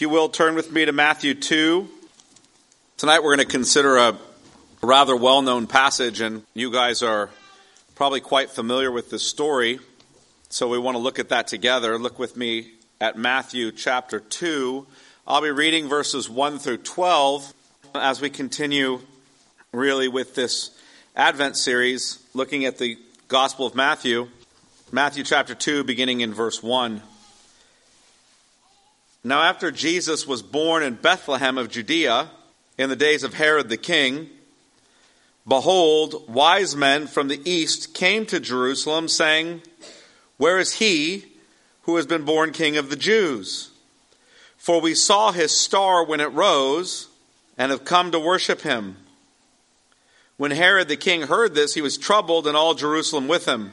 If you will, turn with me to Matthew 2. Tonight we're going to consider a rather well known passage, and you guys are probably quite familiar with this story. So we want to look at that together. Look with me at Matthew chapter 2. I'll be reading verses 1 through 12 as we continue really with this Advent series, looking at the Gospel of Matthew. Matthew chapter 2, beginning in verse 1. Now, after Jesus was born in Bethlehem of Judea, in the days of Herod the king, behold, wise men from the east came to Jerusalem, saying, Where is he who has been born king of the Jews? For we saw his star when it rose, and have come to worship him. When Herod the king heard this, he was troubled, and all Jerusalem with him.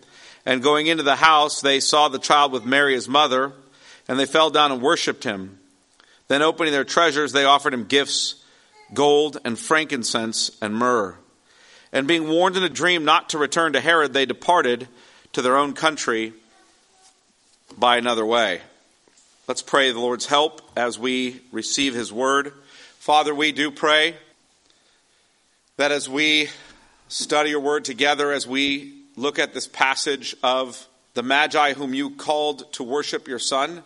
And going into the house, they saw the child with Mary his mother, and they fell down and worshipped him. Then, opening their treasures, they offered him gifts gold and frankincense and myrrh. And being warned in a dream not to return to Herod, they departed to their own country by another way. Let's pray the Lord's help as we receive his word. Father, we do pray that as we study your word together, as we look at this passage of the Magi whom you called to worship your Son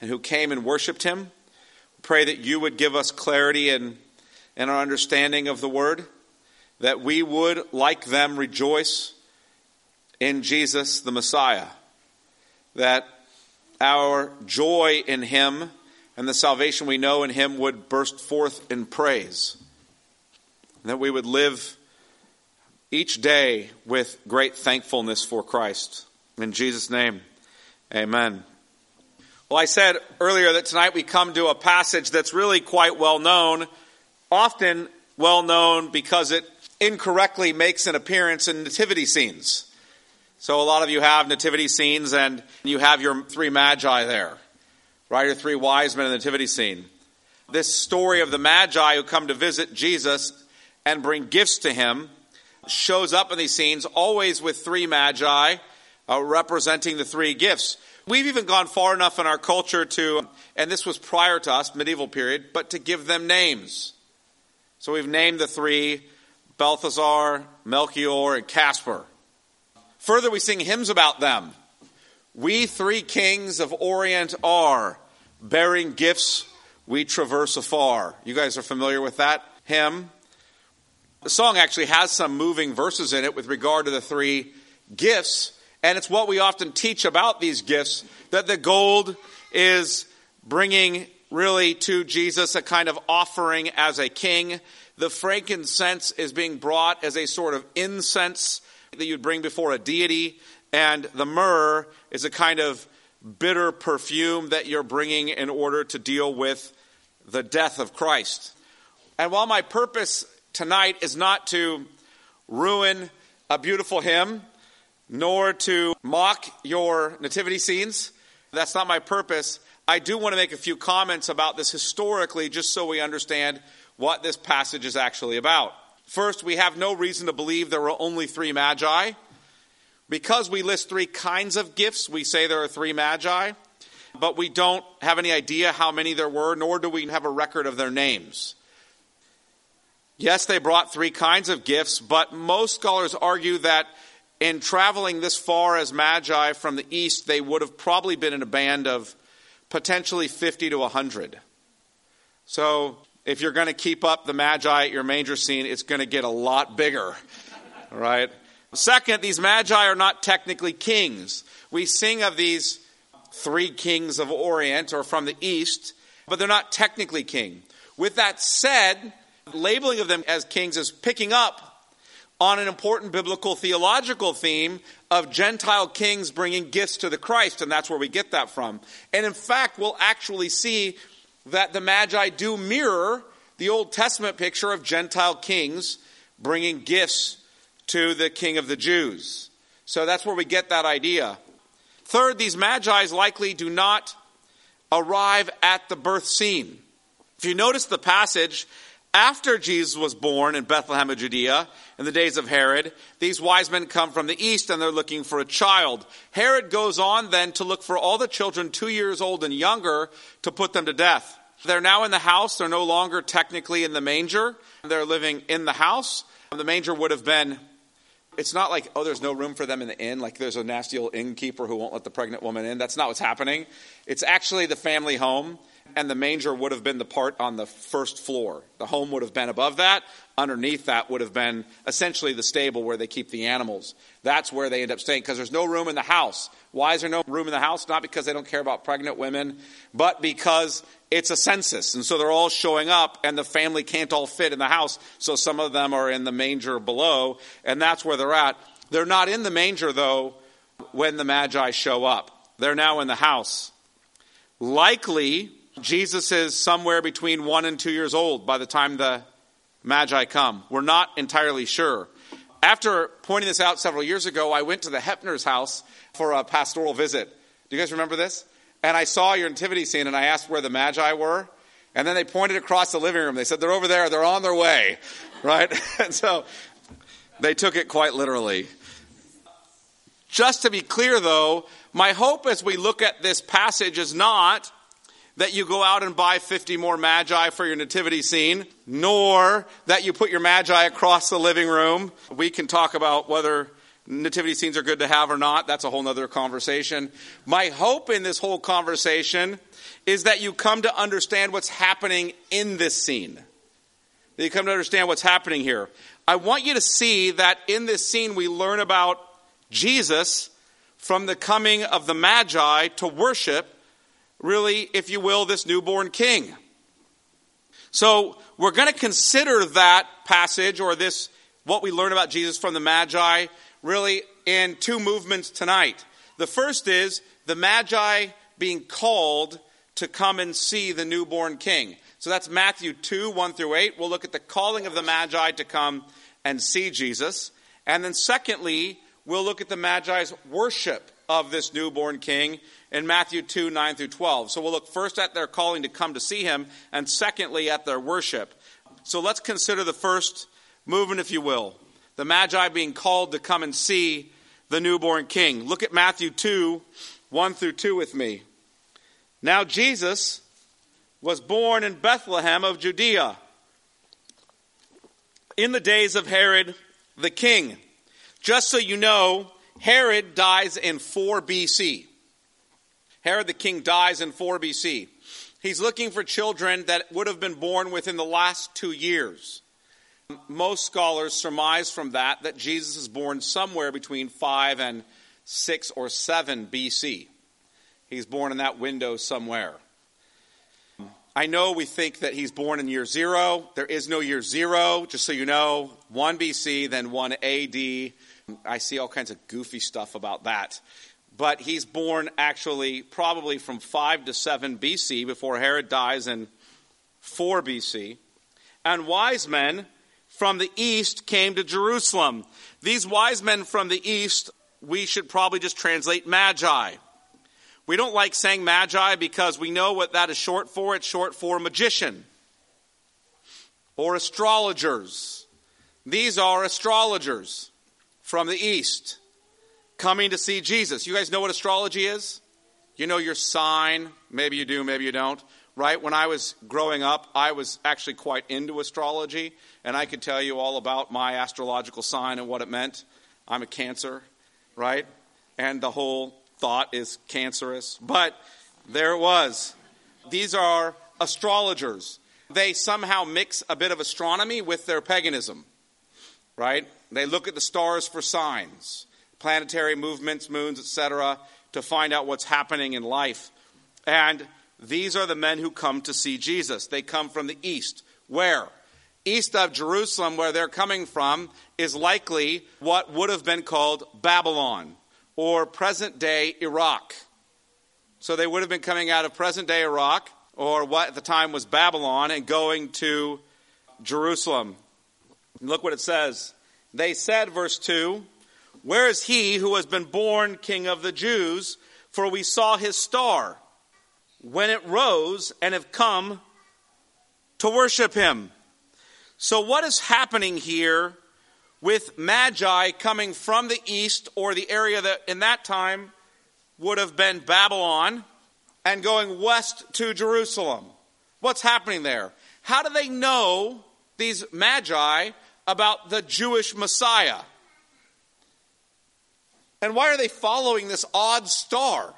and who came and worshiped him. Pray that you would give us clarity and, and our understanding of the word, that we would, like them, rejoice in Jesus the Messiah, that our joy in him and the salvation we know in him would burst forth in praise, and that we would live each day with great thankfulness for Christ. In Jesus' name, amen. Well, I said earlier that tonight we come to a passage that's really quite well known, often well known because it incorrectly makes an appearance in nativity scenes. So a lot of you have nativity scenes and you have your three magi there, right? Your three wise men in the nativity scene. This story of the magi who come to visit Jesus and bring gifts to him shows up in these scenes, always with three magi uh, representing the three gifts. We've even gone far enough in our culture to, and this was prior to us, medieval period, but to give them names. So we've named the three Balthazar, Melchior, and Caspar. Further, we sing hymns about them. We three kings of Orient are, bearing gifts we traverse afar. You guys are familiar with that hymn? The song actually has some moving verses in it with regard to the three gifts, and it's what we often teach about these gifts that the gold is bringing really to Jesus a kind of offering as a king. The frankincense is being brought as a sort of incense that you'd bring before a deity, and the myrrh is a kind of bitter perfume that you're bringing in order to deal with the death of Christ. And while my purpose tonight is not to ruin a beautiful hymn, nor to mock your nativity scenes. That's not my purpose. I do want to make a few comments about this historically, just so we understand what this passage is actually about. First, we have no reason to believe there were only three magi. Because we list three kinds of gifts, we say there are three magi, but we don't have any idea how many there were, nor do we have a record of their names. Yes, they brought three kinds of gifts, but most scholars argue that in traveling this far as magi from the east, they would have probably been in a band of potentially 50 to 100. So if you're going to keep up the Magi at your manger scene, it's going to get a lot bigger. Right? Second, these Magi are not technically kings. We sing of these three kings of Orient or from the East, but they're not technically king. With that said, labeling of them as kings is picking up on an important biblical theological theme of Gentile kings bringing gifts to the Christ, and that's where we get that from. And in fact, we'll actually see that the Magi do mirror the Old Testament picture of Gentile kings bringing gifts to the King of the Jews. So that's where we get that idea. Third, these Magi likely do not arrive at the birth scene. If you notice the passage, after Jesus was born in Bethlehem of Judea, in the days of Herod, these wise men come from the east and they're looking for a child. Herod goes on then to look for all the children two years old and younger to put them to death. They're now in the house. They're no longer technically in the manger. They're living in the house. The manger would have been, it's not like, oh, there's no room for them in the inn, like there's a nasty old innkeeper who won't let the pregnant woman in. That's not what's happening. It's actually the family home and the manger would have been the part on the first floor. The home would have been above that. Underneath that would have been essentially the stable where they keep the animals. That's where they end up staying because there's no room in the house. Why is there no room in the house? Not because they don't care about pregnant women, but because it's a census. And so they're all showing up and the family can't all fit in the house. So some of them are in the manger below, and that's where they're at. They're not in the manger, though, when the Magi show up. They're now in the house. Likely, Jesus is somewhere between one and two years old by the time the Magi come. We're not entirely sure. After pointing this out several years ago, I went to the Hepner's house for a pastoral visit. Do you guys remember this? And I saw your nativity scene and I asked where the Magi were. And then they pointed across the living room. They said, They're over there, they're on their way. Right? and so they took it quite literally. Just to be clear, though, my hope as we look at this passage is not that you go out and buy 50 more magi for your nativity scene, nor that you put your magi across the living room. We can talk about whether nativity scenes are good to have or not. That's a whole other conversation. My hope in this whole conversation is that you come to understand what's happening in this scene. That you come to understand what's happening here. I want you to see that in this scene we learn about Jesus from the coming of the Magi to worship really, if you will, this newborn king. So we're going to consider that passage or this, what we learn about Jesus from the Magi, really in two movements tonight. The first is the Magi being called to come and see the newborn king. So that's Matthew 2, 1 through 8. We'll look at the calling of the Magi to come and see Jesus. And then, secondly, we'll look at the Magi's worship of this newborn king in Matthew 2 9 through 12. So we'll look first at their calling to come to see him, and secondly at their worship. So let's consider the first movement, if you will. The Magi being called to come and see the newborn king. Look at Matthew 2 1 through 2 with me. Now Jesus was born in Bethlehem of Judea in the days of Herod the king. Just so you know, Herod dies in 4 BC. Herod the king dies in 4 BC. He's looking for children that would have been born within the last two years. Most scholars surmise from that that Jesus is born somewhere between 5 and 6 or 7 BC. He's born in that window somewhere. I know we think that he's born in year zero. There is no year zero, just so you know. 1 BC, then 1 AD, I see all kinds of goofy stuff about that. But he's born actually probably from 5 to 7 BC before Herod dies in 4 BC. And wise men from the east came to Jerusalem. These wise men from the east, we should probably just translate magi. We don't like saying magi because we know what that is short for. It's short for magician or astrologers. These are astrologers from the east coming to see Jesus. You guys know what astrology is? You know your sign. Maybe you do, maybe you don't. Right? When I was growing up, I was actually quite into astrology, and I could tell you all about my astrological sign and what it meant. I'm a Cancer, right? And the whole thought is cancerous. But there it was. These are astrologers. they somehow mix a bit of astronomy with their paganism, right? They look at the stars for signs, planetary movements, moons, etc., to find out what's happening in life. And these are the men who come to see Jesus. They come from the east. Where? East of Jerusalem, where they're coming from, is likely what would have been called Babylon or present day Iraq. So they would have been coming out of present day Iraq or what at the time was Babylon and going to Jerusalem. Look what it says. They said, verse 2, Where is he who has been born king of the Jews? For we saw his star when it rose and have come to worship him. So, what is happening here with Magi coming from the east or the area that in that time would have been Babylon and going west to Jerusalem? What's happening there? How do they know, these Magi, about the Jewish Messiah? And why are they following this odd star?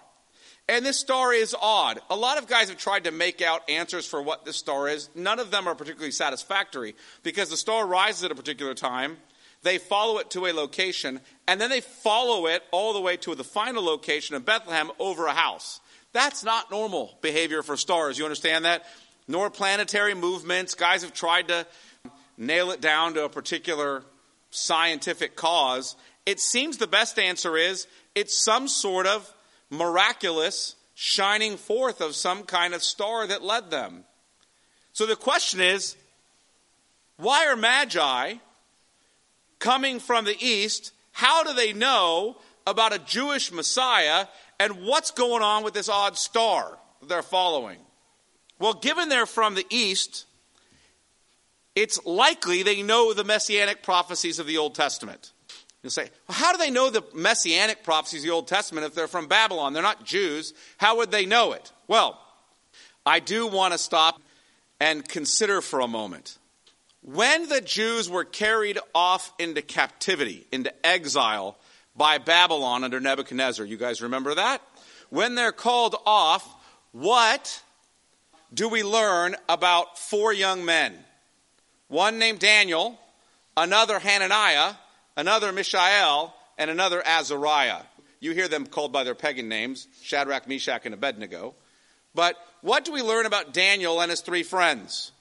And this star is odd. A lot of guys have tried to make out answers for what this star is. None of them are particularly satisfactory because the star rises at a particular time, they follow it to a location, and then they follow it all the way to the final location of Bethlehem over a house. That's not normal behavior for stars. You understand that? Nor planetary movements. Guys have tried to nail it down to a particular scientific cause. It seems the best answer is it's some sort of miraculous shining forth of some kind of star that led them. So the question is why are magi coming from the east? How do they know about a Jewish Messiah and what's going on with this odd star they're following? Well, given they're from the east, it's likely they know the messianic prophecies of the Old Testament. You'll say, well, how do they know the messianic prophecies of the Old Testament if they're from Babylon? They're not Jews. How would they know it? Well, I do want to stop and consider for a moment. When the Jews were carried off into captivity, into exile by Babylon under Nebuchadnezzar, you guys remember that? When they're called off, what do we learn about four young men? One named Daniel, another Hananiah, another Mishael, and another Azariah. You hear them called by their pagan names Shadrach, Meshach, and Abednego. But what do we learn about Daniel and his three friends?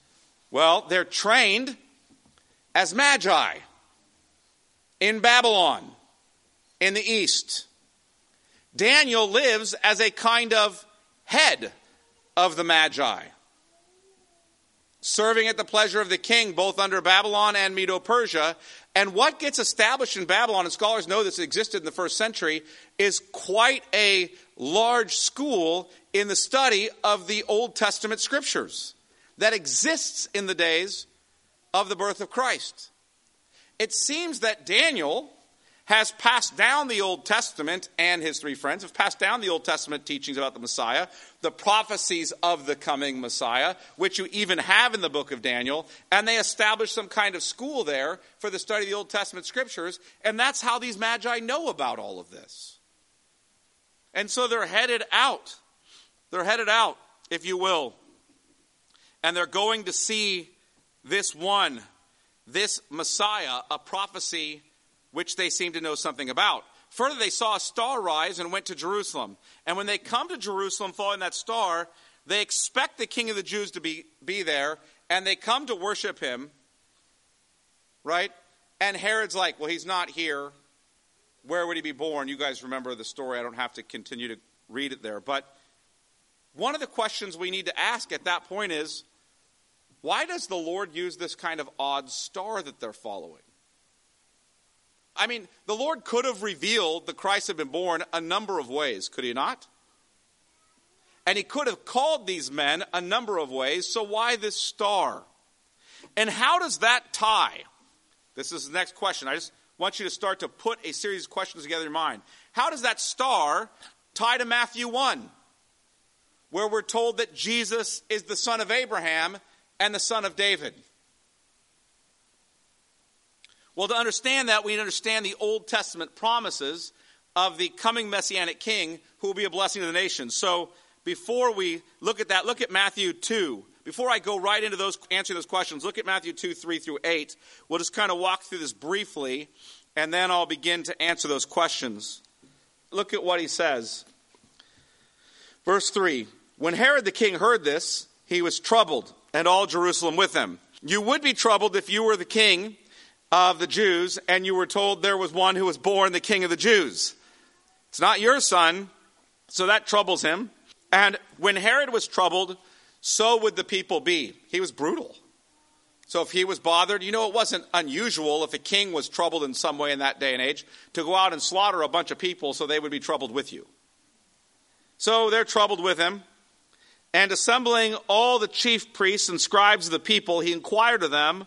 Well, they're trained as magi in Babylon, in the east. Daniel lives as a kind of head of the magi, serving at the pleasure of the king, both under Babylon and Medo Persia, and what gets established in Babylon, and scholars know this existed in the first century, is quite a large school in the study of the Old Testament scriptures that exists in the days of the birth of Christ. It seems that Daniel has passed down the Old Testament, and his three friends have passed down the Old Testament teachings about the Messiah, the prophecies of the coming Messiah, which you even have in the book of Daniel, and they established some kind of school there for the study of the Old Testament scriptures, and that's how these magi know about all of this. And so they're headed out. They're headed out, if you will, and they're going to see this one, this Messiah, a prophecy which they seem to know something about. Further, they saw a star rise and went to Jerusalem. And when they come to Jerusalem following that star, they expect the king of the Jews to be, be there, and they come to worship him, right? And Herod's like, well, he's not here. Where would he be born? You guys remember the story. I don't have to continue to read it there. But one of the questions we need to ask at that point is why does the Lord use this kind of odd star that they're following? I mean, the Lord could have revealed the Christ had been born a number of ways, could he not? And he could have called these men a number of ways, so why this star? And how does that tie? This is the next question. I just want you to start to put a series of questions together in your mind. How does that star tie to Matthew 1, where we're told that Jesus is the son of Abraham and the son of David? Well, to understand that, we need to understand the Old Testament promises of the coming Messianic King who will be a blessing to the nations. So, before we look at that, look at Matthew 2, before I go right into those answering those questions, look at Matthew 2, 3 through 8. We'll just kind of walk through this briefly, and then I'll begin to answer those questions. Look at what he says. Verse 3 When Herod the king heard this, he was troubled, and all Jerusalem with him. You would be troubled if you were the king of the Jews and you were told there was one who was born the king of the Jews. It's not your son, so that troubles him. And when Herod was troubled, so would the people be. He was brutal. So if he was bothered, you know, it wasn't unusual if a king was troubled in some way in that day and age to go out and slaughter a bunch of people so they would be troubled with you. So they're troubled with him. And assembling all the chief priests and scribes of the people, he inquired of them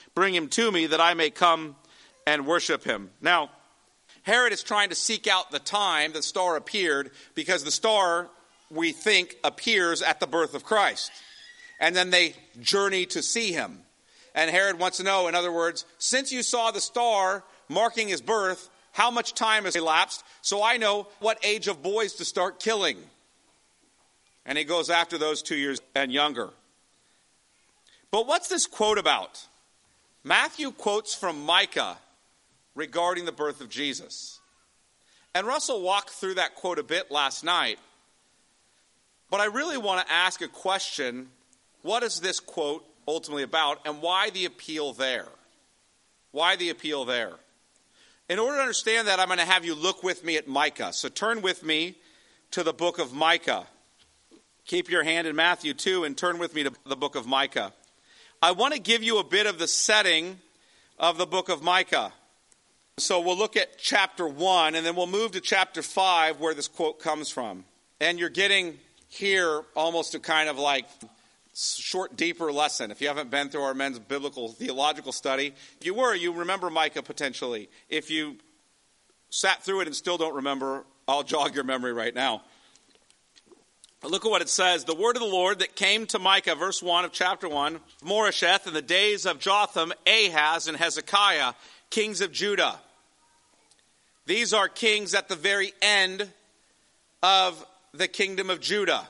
bring him to me, that I may come and worship him. Now, Herod is trying to seek out the time the star appeared, because the star, we think, appears at the birth of Christ. And then they journey to see him. And Herod wants to know, in other words, since you saw the star marking his birth, how much time has elapsed so I know what age of boys to start killing? And he goes after those two years and younger. But what's this quote about? Matthew quotes from Micah regarding the birth of Jesus. And Russell walked through that quote a bit last night. But I really want to ask a question what is this quote ultimately about, and why the appeal there? Why the appeal there? In order to understand that, I'm going to have you look with me at Micah. So turn with me to the book of Micah. Keep your hand in Matthew 2 and turn with me to the book of Micah. I want to give you a bit of the setting of the book of Micah. So we'll look at chapter 1 and then we'll move to chapter 5 where this quote comes from. And you're getting here almost a kind of like short, deeper lesson. If you haven't been through our men's biblical theological study, if you were, you remember Micah potentially. If you sat through it and still don't remember, I'll jog your memory right now. Look at what it says. The word of the Lord that came to Micah, verse 1 of chapter 1, Moresheth, in the days of Jotham, Ahaz, and Hezekiah, kings of Judah. These are kings at the very end of the kingdom of Judah.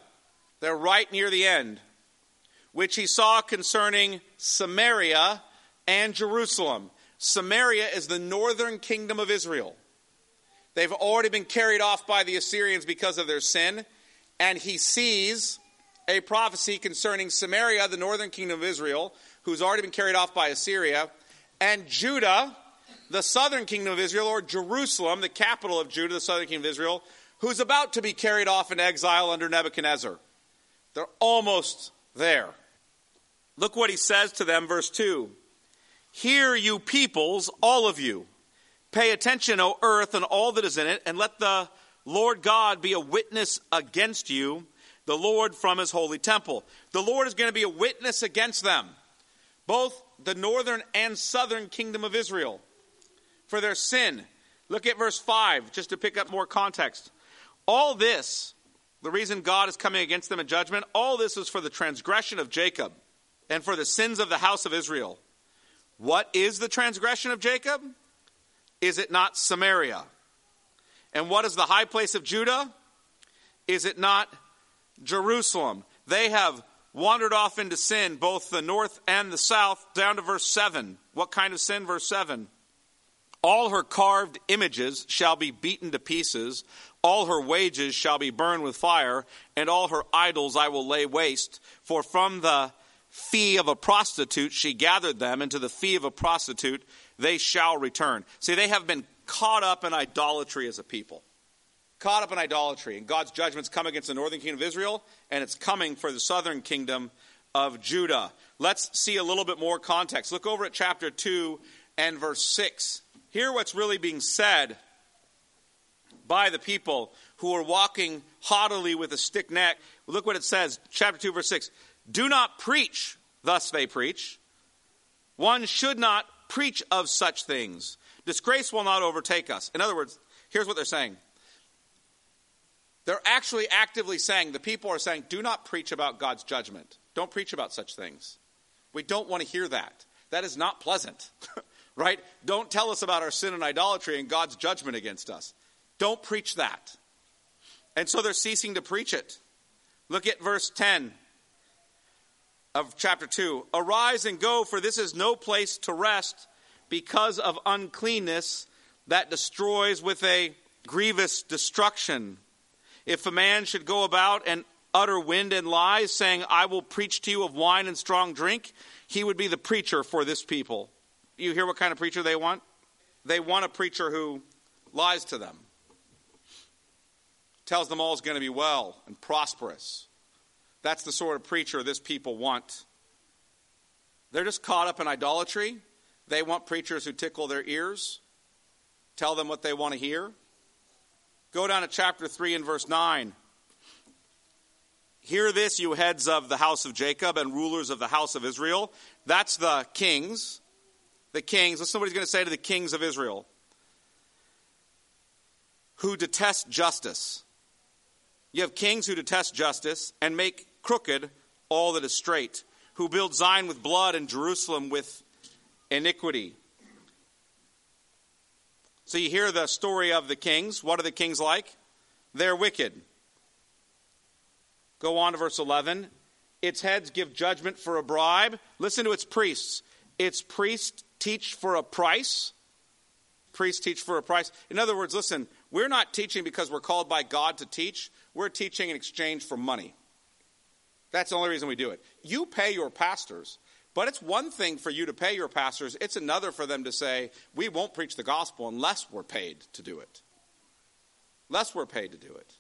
They're right near the end, which he saw concerning Samaria and Jerusalem. Samaria is the northern kingdom of Israel. They've already been carried off by the Assyrians because of their sin and he sees a prophecy concerning Samaria, the northern kingdom of Israel, who's already been carried off by Assyria, and Judah, the southern kingdom of Israel, or Jerusalem, the capital of Judah, the southern kingdom of Israel, who's about to be carried off in exile under Nebuchadnezzar. They're almost there. Look what he says to them, verse 2. Hear, you peoples, all of you. Pay attention, O earth, and all that is in it, and let the Lord God be a witness against you, the Lord from his holy temple. The Lord is going to be a witness against them, both the northern and southern kingdom of Israel, for their sin. Look at verse 5, just to pick up more context. All this, the reason God is coming against them in judgment, all this is for the transgression of Jacob and for the sins of the house of Israel. What is the transgression of Jacob? Is it not Samaria? And what is the high place of Judah? Is it not Jerusalem? They have wandered off into sin, both the north and the south, down to verse 7. What kind of sin? Verse 7. All her carved images shall be beaten to pieces, all her wages shall be burned with fire, and all her idols I will lay waste. For from the fee of a prostitute she gathered them, and to the fee of a prostitute they shall return. See, they have been caught up in idolatry as a people. Caught up in idolatry. And God's judgments come against the northern kingdom of Israel, and it's coming for the southern kingdom of Judah. Let's see a little bit more context. Look over at chapter 2 and verse 6. Hear what's really being said by the people who are walking haughtily with a stick neck. Look what it says, chapter 2, verse 6. Do not preach thus they preach. One should not preach of such things. Disgrace will not overtake us. In other words, here's what they're saying. They're actually actively saying, the people are saying, do not preach about God's judgment. Don't preach about such things. We don't want to hear that. That is not pleasant, right? Don't tell us about our sin and idolatry and God's judgment against us. Don't preach that. And so they're ceasing to preach it. Look at verse 10 of chapter 2. Arise and go, for this is no place to rest because of uncleanness that destroys with a grievous destruction. If a man should go about and utter wind and lies, saying, I will preach to you of wine and strong drink, he would be the preacher for this people. You hear what kind of preacher they want? They want a preacher who lies to them, tells them all is going to be well and prosperous. That's the sort of preacher this people want. They're just caught up in idolatry. They want preachers who tickle their ears, tell them what they want to hear. Go down to chapter 3 and verse 9. Hear this, you heads of the house of Jacob and rulers of the house of Israel. That's the kings. The kings. What he's going to say to the kings of Israel who detest justice. You have kings who detest justice and make crooked all that is straight, who build Zion with blood and Jerusalem with iniquity. So you hear the story of the kings. What are the kings like? They're wicked. Go on to verse 11. Its heads give judgment for a bribe. Listen to its priests. Its priests teach for a price. Priests teach for a price. In other words, listen, we're not teaching because we're called by God to teach. We're teaching in exchange for money. That's the only reason we do it. You pay your pastors. But it's one thing for you to pay your pastors, it's another for them to say, we won't preach the gospel unless we're paid to do it. Unless we're paid to do it.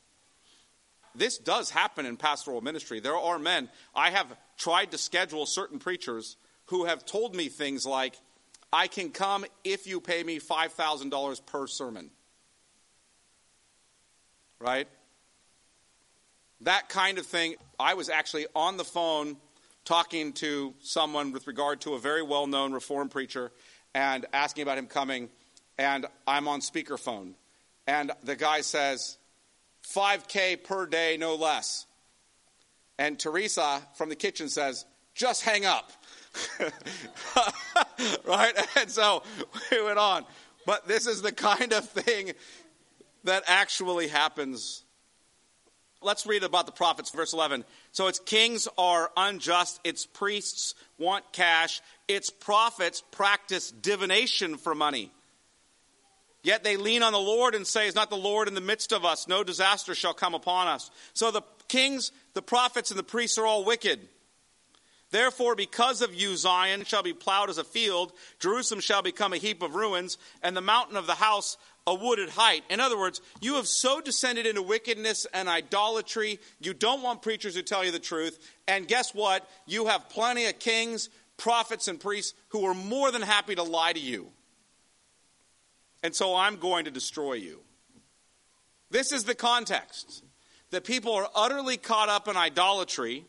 This does happen in pastoral ministry. There are men, I have tried to schedule certain preachers who have told me things like, I can come if you pay me $5,000 per sermon. Right? That kind of thing. I was actually on the phone talking to someone with regard to a very well known reform preacher and asking about him coming, and I'm on speakerphone. And the guy says, 5K per day, no less. And Teresa from the kitchen says, just hang up. right? And so we went on. But this is the kind of thing that actually happens Let's read about the prophets, verse 11. So its kings are unjust, its priests want cash, its prophets practice divination for money. Yet they lean on the Lord and say, Is not the Lord in the midst of us? No disaster shall come upon us. So the kings, the prophets, and the priests are all wicked. Therefore, because of you, Zion shall be plowed as a field, Jerusalem shall become a heap of ruins, and the mountain of the house a wooded height. In other words, you have so descended into wickedness and idolatry, you don't want preachers who tell you the truth. And guess what? You have plenty of kings, prophets, and priests who are more than happy to lie to you. And so I'm going to destroy you. This is the context. The people are utterly caught up in idolatry.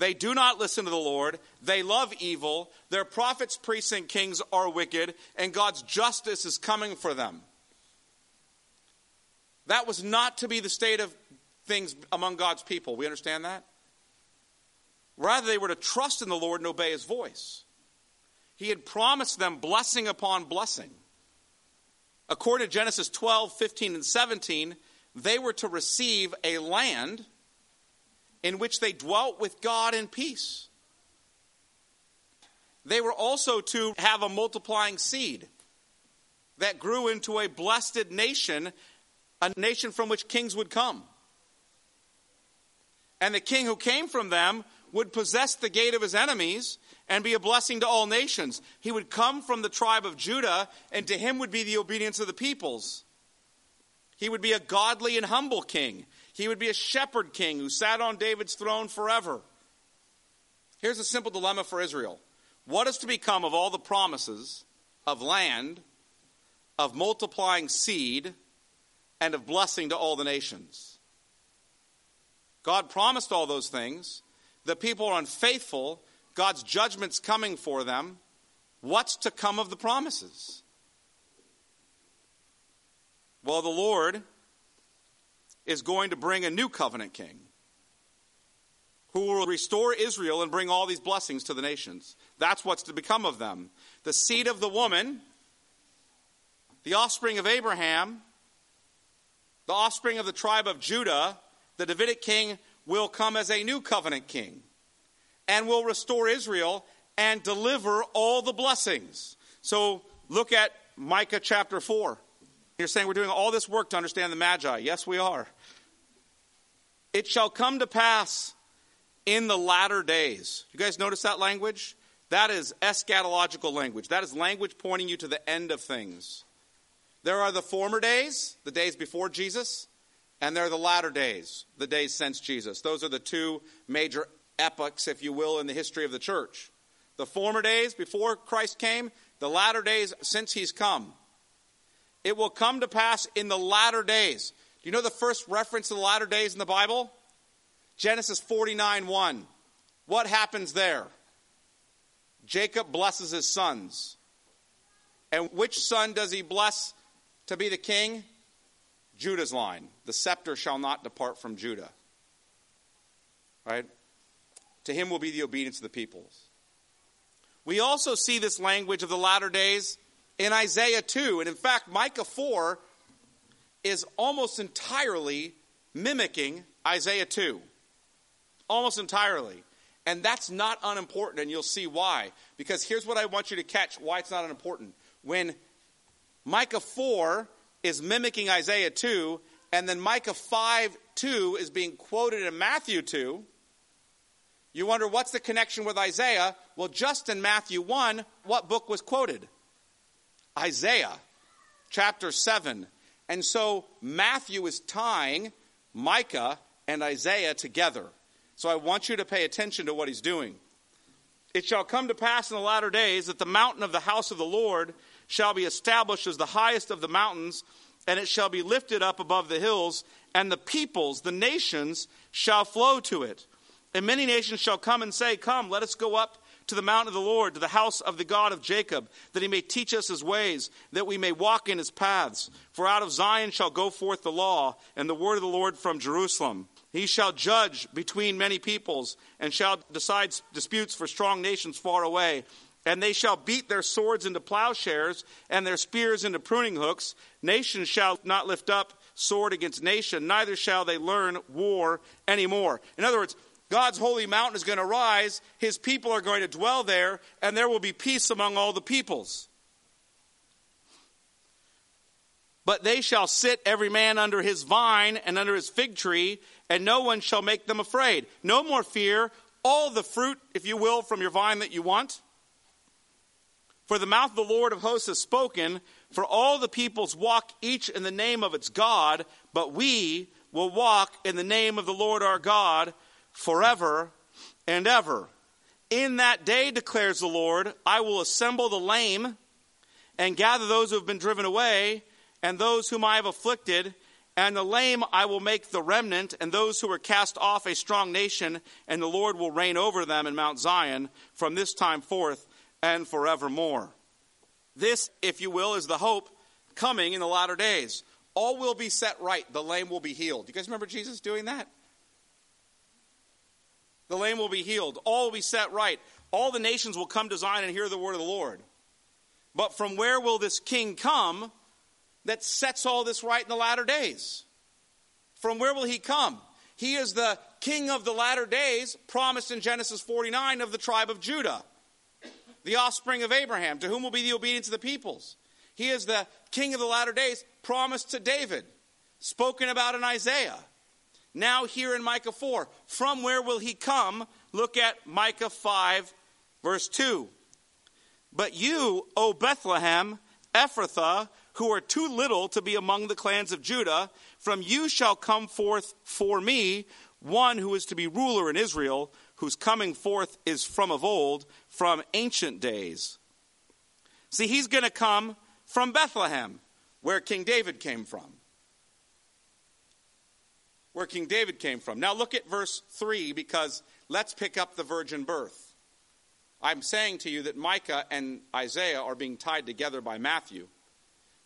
They do not listen to the Lord. They love evil. Their prophets, priests, and kings are wicked, and God's justice is coming for them. That was not to be the state of things among God's people. We understand that? Rather, they were to trust in the Lord and obey his voice. He had promised them blessing upon blessing. According to Genesis 12, 15, and 17, they were to receive a land in which they dwelt with God in peace. They were also to have a multiplying seed that grew into a blessed nation a nation from which kings would come. And the king who came from them would possess the gate of his enemies and be a blessing to all nations. He would come from the tribe of Judah, and to him would be the obedience of the peoples. He would be a godly and humble king. He would be a shepherd king who sat on David's throne forever. Here's a simple dilemma for Israel What is to become of all the promises of land, of multiplying seed, and of blessing to all the nations. God promised all those things. The people are unfaithful. God's judgment's coming for them, what's to come of the promises? Well, the Lord is going to bring a new covenant king who will restore Israel and bring all these blessings to the nations. That's what's to become of them. The seed of the woman, the offspring of Abraham, the offspring of the tribe of Judah, the Davidic king will come as a new covenant king and will restore Israel and deliver all the blessings. So look at Micah chapter 4. You're saying we're doing all this work to understand the Magi. Yes, we are. It shall come to pass in the latter days. You guys notice that language? That is eschatological language. That is language pointing you to the end of things. There are the former days, the days before Jesus, and there are the latter days, the days since Jesus. Those are the two major epochs, if you will, in the history of the church. The former days before Christ came, the latter days since he's come. It will come to pass in the latter days. Do you know the first reference to the latter days in the Bible? Genesis 49 1. What happens there? Jacob blesses his sons. And which son does he bless to be the king? Judah's line. The scepter shall not depart from Judah. Right? To him will be the obedience of the peoples. We also see this language of the latter days in Isaiah 2. And in fact, Micah 4 is almost entirely mimicking Isaiah 2 almost entirely. And that's not unimportant, and you'll see why. Because here's what I want you to catch why it's not unimportant. When Micah 4 is mimicking Isaiah 2, and then Micah 5 2 is being quoted in Matthew 2, you wonder what's the connection with Isaiah? Well, just in Matthew 1, what book was quoted? Isaiah, chapter 7. And so Matthew is tying Micah and Isaiah together. So I want you to pay attention to what he's doing. It shall come to pass in the latter days that the mountain of the house of the Lord shall be established as the highest of the mountains, and it shall be lifted up above the hills, and the peoples, the nations, shall flow to it. And many nations shall come and say, Come, let us go up to the mountain of the Lord, to the house of the God of Jacob, that he may teach us his ways, that we may walk in his paths. For out of Zion shall go forth the law, and the word of the Lord from Jerusalem. He shall judge between many peoples and shall decide disputes for strong nations far away. And they shall beat their swords into plowshares and their spears into pruning hooks. Nation shall not lift up sword against nation, neither shall they learn war anymore. In other words, God's holy mountain is going to rise, his people are going to dwell there, and there will be peace among all the peoples. But they shall sit every man under his vine and under his fig tree, and no one shall make them afraid. No more fear. All the fruit, if you will, from your vine that you want. For the mouth of the Lord of hosts has spoken, for all the peoples walk each in the name of its God, but we will walk in the name of the Lord our God forever and ever. In that day, declares the Lord, I will assemble the lame and gather those who have been driven away and those whom I have afflicted, and the lame I will make the remnant, and those who are cast off a strong nation, and the Lord will reign over them in Mount Zion from this time forth and forevermore. This, if you will, is the hope coming in the latter days. All will be set right, the lame will be healed. You guys remember Jesus doing that? The lame will be healed, all will be set right. All the nations will come to Zion and hear the word of the Lord. But from where will this king come? that sets all this right in the latter days. From where will he come? He is the king of the latter days, promised in Genesis 49 of the tribe of Judah, the offspring of Abraham, to whom will be the obedience of the peoples. He is the king of the latter days, promised to David, spoken about in Isaiah. Now, here in Micah 4, from where will he come? Look at Micah 5, verse 2. But you, O Bethlehem, Ephrathah, who are too little to be among the clans of Judah, from you shall come forth for me one who is to be ruler in Israel, whose coming forth is from of old, from ancient days. See, he's going to come from Bethlehem, where King David came from. Where King David came from. Now look at verse 3 because let's pick up the virgin birth. I'm saying to you that Micah and Isaiah are being tied together by Matthew.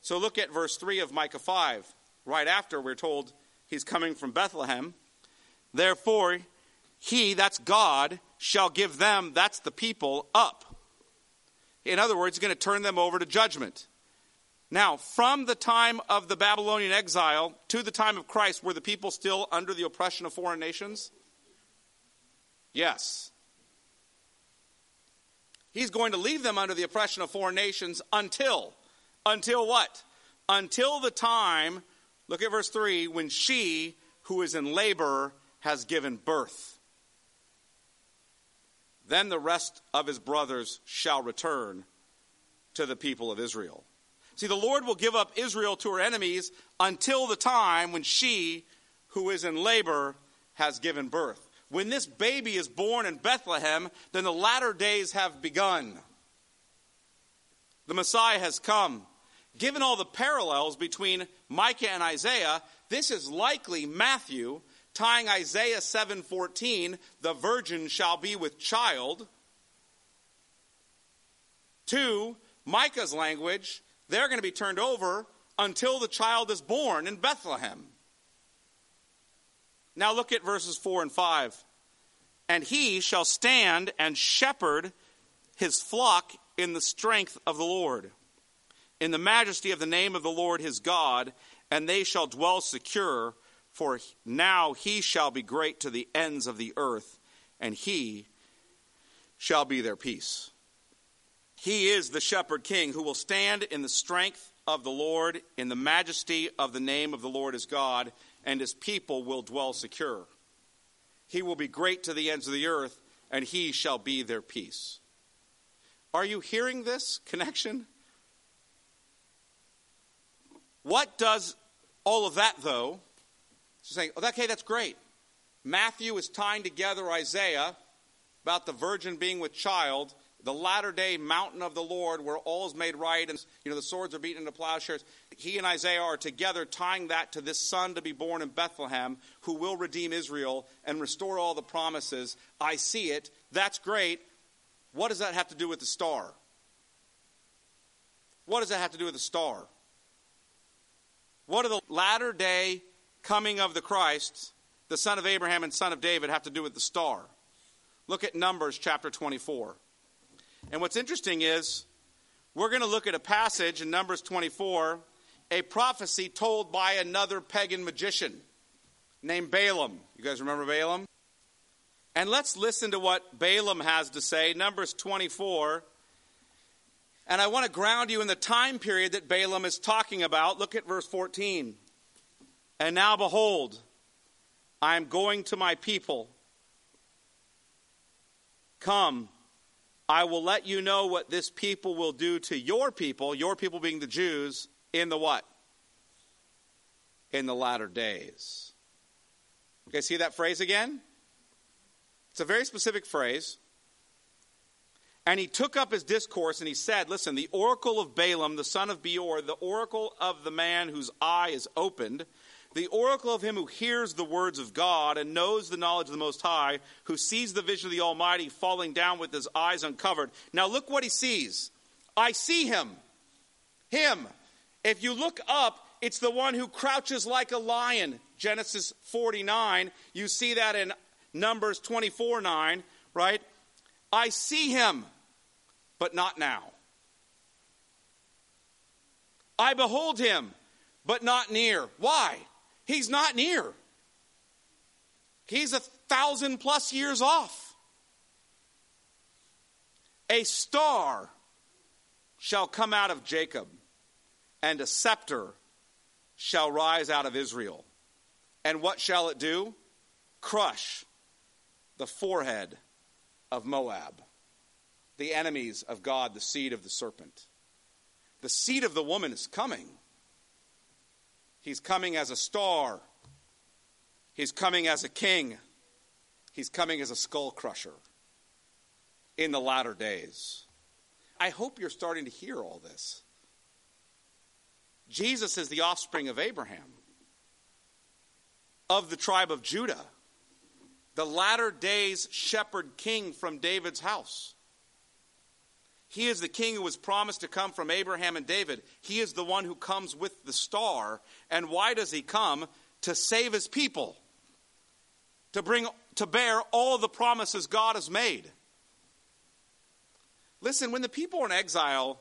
So look at verse 3 of Micah 5. Right after, we're told he's coming from Bethlehem. Therefore, he, that's God, shall give them, that's the people, up. In other words, he's going to turn them over to judgment. Now, from the time of the Babylonian exile to the time of Christ, were the people still under the oppression of foreign nations? Yes. He's going to leave them under the oppression of foreign nations until, until what? Until the time, look at verse 3, when she who is in labor has given birth. Then the rest of his brothers shall return to the people of Israel. See, the Lord will give up Israel to her enemies until the time when she, who is in labor, has given birth. When this baby is born in Bethlehem, then the latter days have begun. The Messiah has come. Given all the parallels between Micah and Isaiah, this is likely Matthew tying Isaiah 7:14, the virgin shall be with child, to Micah's language, they're going to be turned over until the child is born in Bethlehem. Now look at verses 4 and 5. And he shall stand and shepherd his flock in the strength of the Lord, in the majesty of the name of the Lord his God, and they shall dwell secure, for now he shall be great to the ends of the earth, and he shall be their peace. He is the shepherd king who will stand in the strength of the Lord, in the majesty of the name of the Lord his God, and his people will dwell secure. He will be great to the ends of the earth, and he shall be their peace. Are you hearing this connection? What does all of that, though? So saying, oh, okay, that's great. Matthew is tying together Isaiah about the virgin being with child the latter day mountain of the Lord where all is made right and you know the swords are beaten into plowshares. He and Isaiah are together tying that to this son to be born in Bethlehem who will redeem Israel and restore all the promises. I see it. That's great. What does that have to do with the star? What does that have to do with the star? What do the latter day coming of the Christ, the son of Abraham and son of David, have to do with the star? Look at Numbers chapter 24. And what's interesting is we're going to look at a passage in Numbers 24, a prophecy told by another pagan magician named Balaam. You guys remember Balaam? And let's listen to what Balaam has to say, Numbers 24. And I want to ground you in the time period that Balaam is talking about. Look at verse 14. And now behold, I am going to my people. Come, I will let you know what this people will do to your people, your people being the Jews, in the what? In the latter days. Okay, see that phrase again? It's a very specific phrase. And he took up his discourse and he said, Listen, the oracle of Balaam, the son of Beor, the oracle of the man whose eye is opened, the oracle of him who hears the words of God and knows the knowledge of the Most High, who sees the vision of the Almighty falling down with his eyes uncovered. Now look what he sees. I see him. Him. If you look up, it's the one who crouches like a lion. Genesis 49. You see that in Numbers 24 9, right? I see him, but not now. I behold him, but not near. Why? He's not near. He's a thousand plus years off. A star shall come out of Jacob, and a scepter shall rise out of Israel. And what shall it do? Crush the forehead of Moab, the enemies of God, the seed of the serpent. The seed of the woman is coming. He's coming as a star. He's coming as a king. He's coming as a skull crusher in the latter days. I hope you're starting to hear all this. Jesus is the offspring of Abraham, of the tribe of Judah, the latter days shepherd king from David's house. He is the king who was promised to come from Abraham and David. He is the one who comes with the star. And why does he come? To save his people, to bring to bear all the promises God has made. Listen, when the people are in exile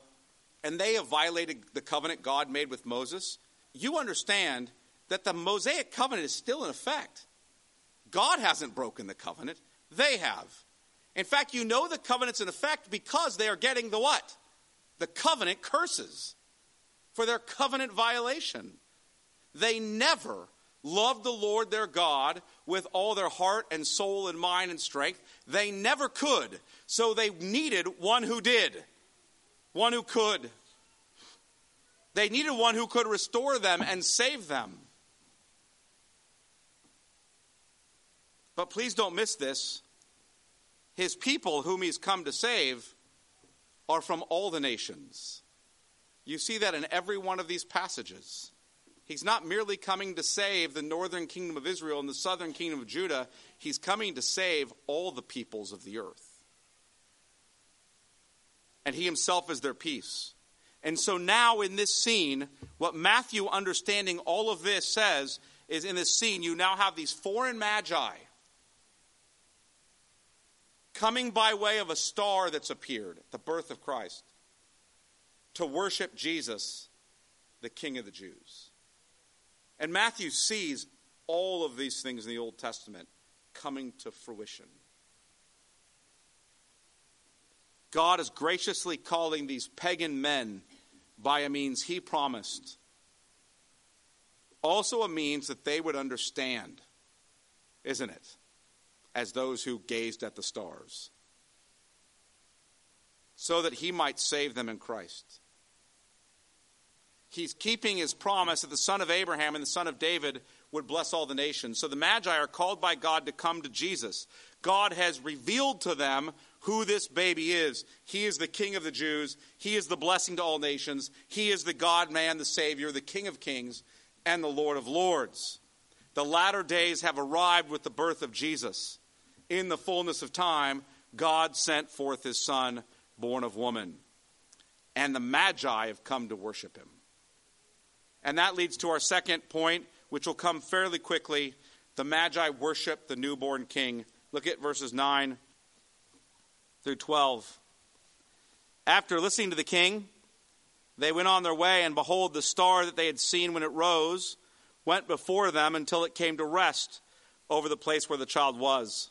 and they have violated the covenant God made with Moses, you understand that the Mosaic covenant is still in effect. God hasn't broken the covenant, they have. In fact, you know the covenant's in effect because they are getting the what? The covenant curses for their covenant violation. They never loved the Lord their God with all their heart and soul and mind and strength. They never could. So they needed one who did, one who could. They needed one who could restore them and save them. But please don't miss this. His people, whom he's come to save, are from all the nations. You see that in every one of these passages. He's not merely coming to save the northern kingdom of Israel and the southern kingdom of Judah, he's coming to save all the peoples of the earth. And he himself is their peace. And so now in this scene, what Matthew, understanding all of this, says is in this scene, you now have these foreign magi coming by way of a star that's appeared, the birth of Christ, to worship Jesus, the King of the Jews. And Matthew sees all of these things in the Old Testament coming to fruition. God is graciously calling these pagan men by a means he promised. Also, a means that they would understand, isn't it? As those who gazed at the stars, so that he might save them in Christ. He's keeping his promise that the son of Abraham and the son of David would bless all the nations. So the Magi are called by God to come to Jesus. God has revealed to them who this baby is. He is the King of the Jews. He is the blessing to all nations. He is the God man, the Savior, the King of kings, and the Lord of lords. The latter days have arrived with the birth of Jesus. In the fullness of time, God sent forth his Son, born of woman. And the Magi have come to worship him. And that leads to our second point, which will come fairly quickly. The Magi worship the newborn king. Look at verses 9 through 12. After listening to the king, they went on their way, and behold, the star that they had seen when it rose went before them until it came to rest over the place where the child was.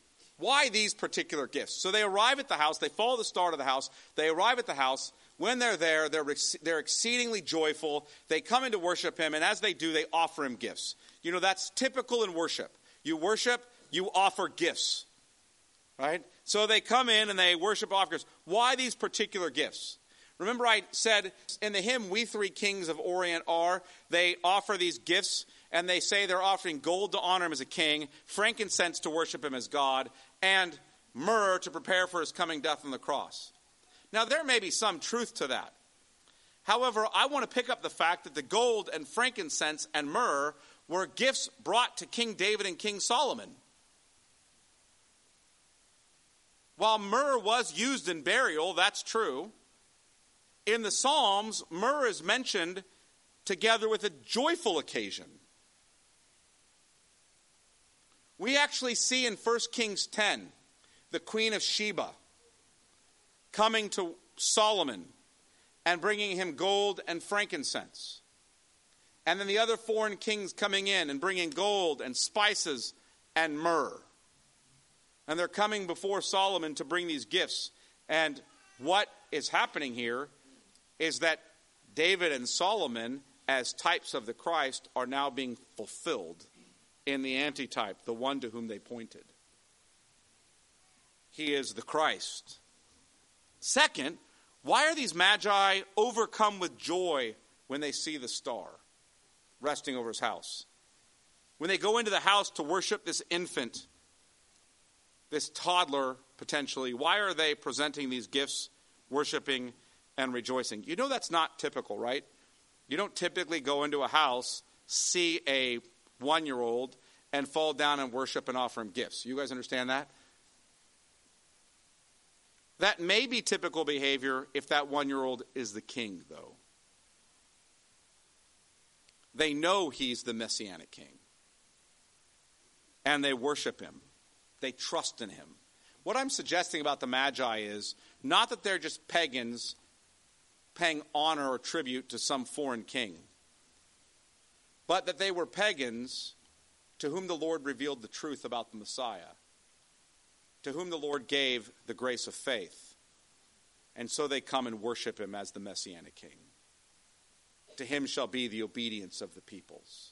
Why these particular gifts? So they arrive at the house, they follow the star to the house, they arrive at the house. When they're there, they're, they're exceedingly joyful. They come in to worship him, and as they do, they offer him gifts. You know, that's typical in worship. You worship, you offer gifts. Right? So they come in and they worship offers. Why these particular gifts? Remember, I said in the hymn, We Three Kings of Orient are, they offer these gifts and they say they're offering gold to honor him as a king, frankincense to worship him as God, and myrrh to prepare for his coming death on the cross. Now, there may be some truth to that. However, I want to pick up the fact that the gold and frankincense and myrrh were gifts brought to King David and King Solomon. While myrrh was used in burial, that's true. In the Psalms, myrrh is mentioned together with a joyful occasion. We actually see in 1 Kings 10 the Queen of Sheba coming to Solomon and bringing him gold and frankincense. And then the other foreign kings coming in and bringing gold and spices and myrrh. And they're coming before Solomon to bring these gifts. And what is happening here is that David and Solomon, as types of the Christ, are now being fulfilled in the antitype, the one to whom they pointed. He is the Christ. Second, why are these magi overcome with joy when they see the star resting over his house. When they go into the house to worship this infant, this toddler potentially, why are they presenting these gifts, worshiping and rejoicing? You know that's not typical, right? You don't typically go into a house, see a one year old, and fall down and worship and offer him gifts. You guys understand that? That may be typical behavior if that one year old is the king, though. They know he's the messianic king. And they worship him, they trust in him. What I'm suggesting about the Magi is not that they're just pagans paying honor or tribute to some foreign king, but that they were pagans to whom the Lord revealed the truth about the Messiah, to whom the Lord gave the grace of faith. And so they come and worship him as the Messianic King. To him shall be the obedience of the peoples.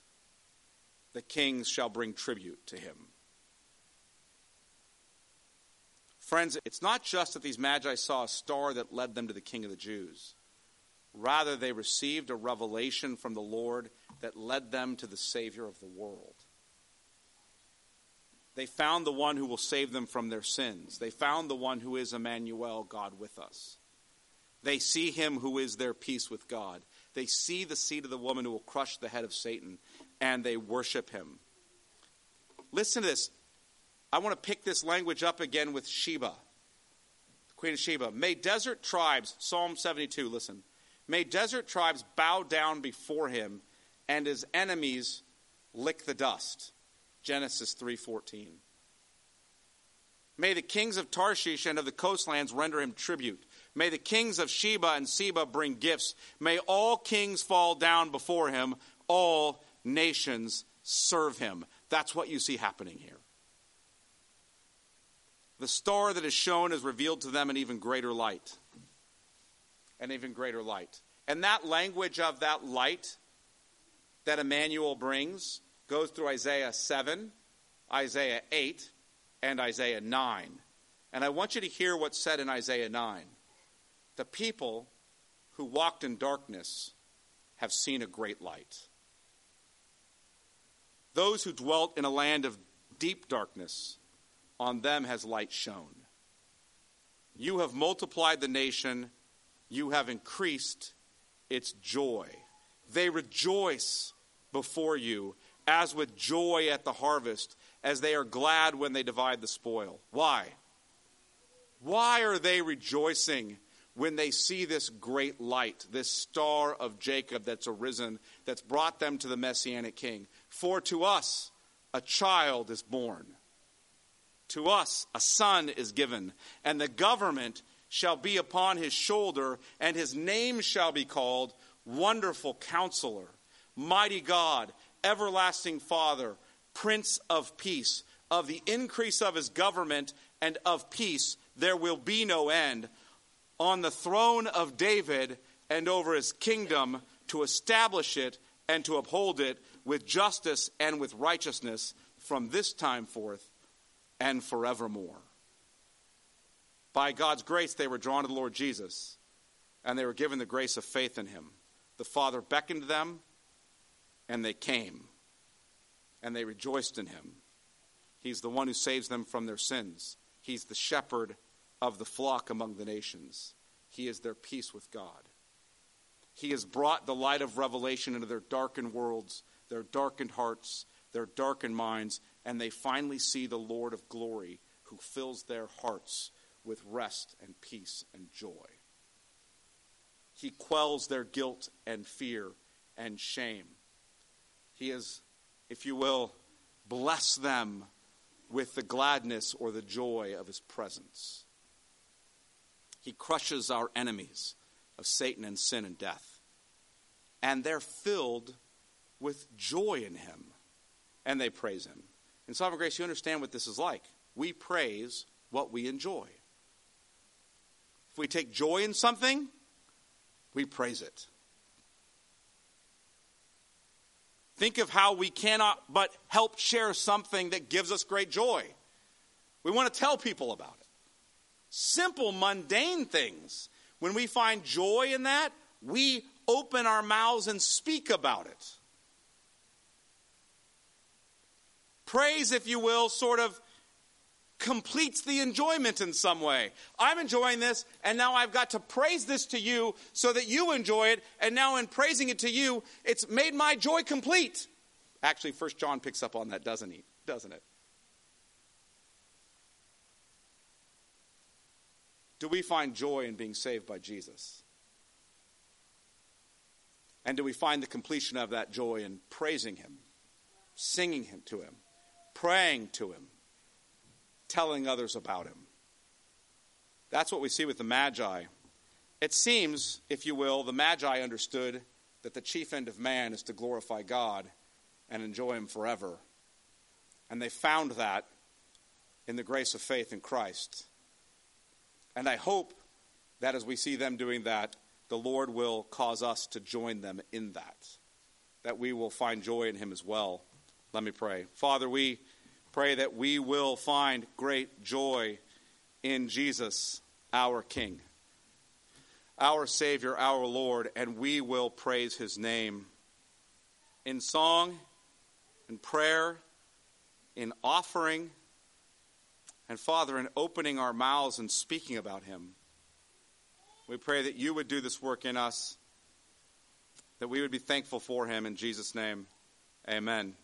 The kings shall bring tribute to him. Friends, it's not just that these magi saw a star that led them to the king of the Jews. Rather, they received a revelation from the Lord that led them to the Savior of the world. They found the one who will save them from their sins. They found the one who is Emmanuel, God with us. They see him who is their peace with God. They see the seed of the woman who will crush the head of Satan, and they worship him. Listen to this. I want to pick this language up again with Sheba, the Queen of Sheba. May desert tribes, Psalm 72, listen. May desert tribes bow down before him, and his enemies lick the dust. Genesis 3:14. May the kings of Tarshish and of the coastlands render him tribute. May the kings of Sheba and Seba bring gifts. May all kings fall down before him. All nations serve him. That's what you see happening here. The star that is shown is revealed to them in even greater light. An even greater light. And that language of that light that Emmanuel brings goes through Isaiah 7, Isaiah 8, and Isaiah 9. And I want you to hear what's said in Isaiah 9. The people who walked in darkness have seen a great light. Those who dwelt in a land of deep darkness, on them has light shone. You have multiplied the nation, you have increased its joy. They rejoice before you as with joy at the harvest, as they are glad when they divide the spoil. Why? Why are they rejoicing when they see this great light, this star of Jacob that's arisen, that's brought them to the Messianic King? For to us a child is born, to us a son is given, and the government shall be upon his shoulder, and his name shall be called Wonderful Counselor, Mighty God everlasting Father, Prince of Peace. Of the increase of his government and of peace, there will be no end. On the throne of David and over his kingdom, to establish it and to uphold it with justice and with righteousness from this time forth and forevermore. By God's grace, they were drawn to the Lord Jesus, and they were given the grace of faith in him. The Father beckoned them and they came, and they rejoiced in him. He's the one who saves them from their sins. He's the shepherd of the flock among the nations. He is their peace with God. He has brought the light of revelation into their darkened worlds, their darkened hearts, their darkened minds, and they finally see the Lord of glory who fills their hearts with rest and peace and joy. He quells their guilt and fear and shame. He is, if you will, bless them with the gladness or the joy of his presence. He crushes our enemies of Satan and sin and death. And they're filled with joy in him. And they praise him. In Sovereign Grace, you understand what this is like. We praise what we enjoy. We take joy in something, we praise it. Think of how we cannot but help share something that gives us great joy. We want to tell people about it. Simple, mundane things. When we find joy in that, we open our mouths and speak about it. Praise, if you will, sort of completes the enjoyment in some way. I'm enjoying this, and now I've got to praise this to you so that you enjoy it, and now in praising it to you, it's made my joy complete. Actually, First John picks up on that, doesn't he? Doesn't it? Do we find joy in being saved by Jesus? And do we find the completion of that joy in praising Him, singing Him to Him, praying to Him, telling others about Him? That's what we see with the Magi. It seems, if you will, the Magi understood that the chief end of man is to glorify God and enjoy Him forever. And they found that in the grace of faith in Christ. And I hope that as we see them doing that, the Lord will cause us to join them in that, that we will find joy in Him as well. Let me pray. Father, we pray that we will find great joy in Jesus, our King, our Savior, our Lord, and we will praise His name in song, in prayer, in offering, and Father, in opening our mouths and speaking about Him. We pray that you would do this work in us, that we would be thankful for Him. In Jesus' name, amen.